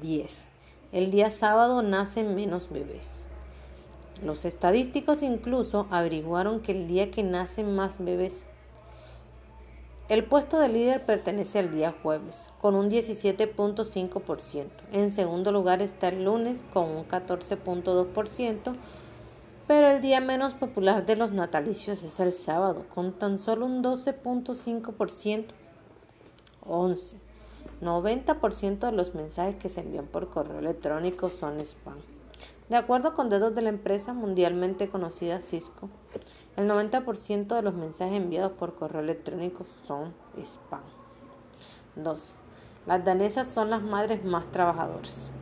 10. El día sábado nacen menos bebés. Los estadísticos incluso averiguaron que el día que nacen más bebés el puesto de líder pertenece al día jueves, con un 17.5%. En segundo lugar está el lunes, con un 14.2%, pero el día menos popular de los natalicios es el sábado, con tan solo un 12.5%. 11. 90% de los mensajes que se envían por correo electrónico son spam. De acuerdo con datos de la empresa mundialmente conocida Cisco, el 90% de los mensajes enviados por correo electrónico son spam. 2. Las danesas son las madres más trabajadoras.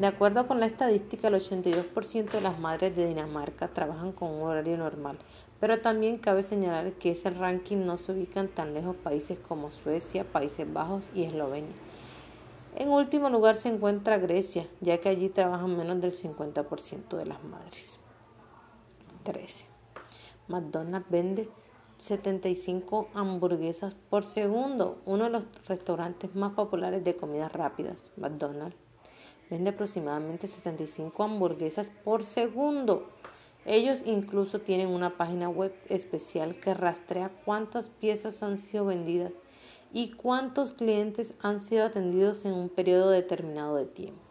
De acuerdo con la estadística, el 82% de las madres de Dinamarca trabajan con un horario normal, pero también cabe señalar que ese ranking no se ubica en tan lejos países como Suecia, Países Bajos y Eslovenia. En último lugar se encuentra Grecia, ya que allí trabajan menos del 50% de las madres. 13. McDonald's vende 75 hamburguesas por segundo, uno de los restaurantes más populares de comidas rápidas, McDonald's vende aproximadamente 75 hamburguesas por segundo. Ellos incluso tienen una página web especial que rastrea cuántas piezas han sido vendidas y cuántos clientes han sido atendidos en un periodo determinado de tiempo.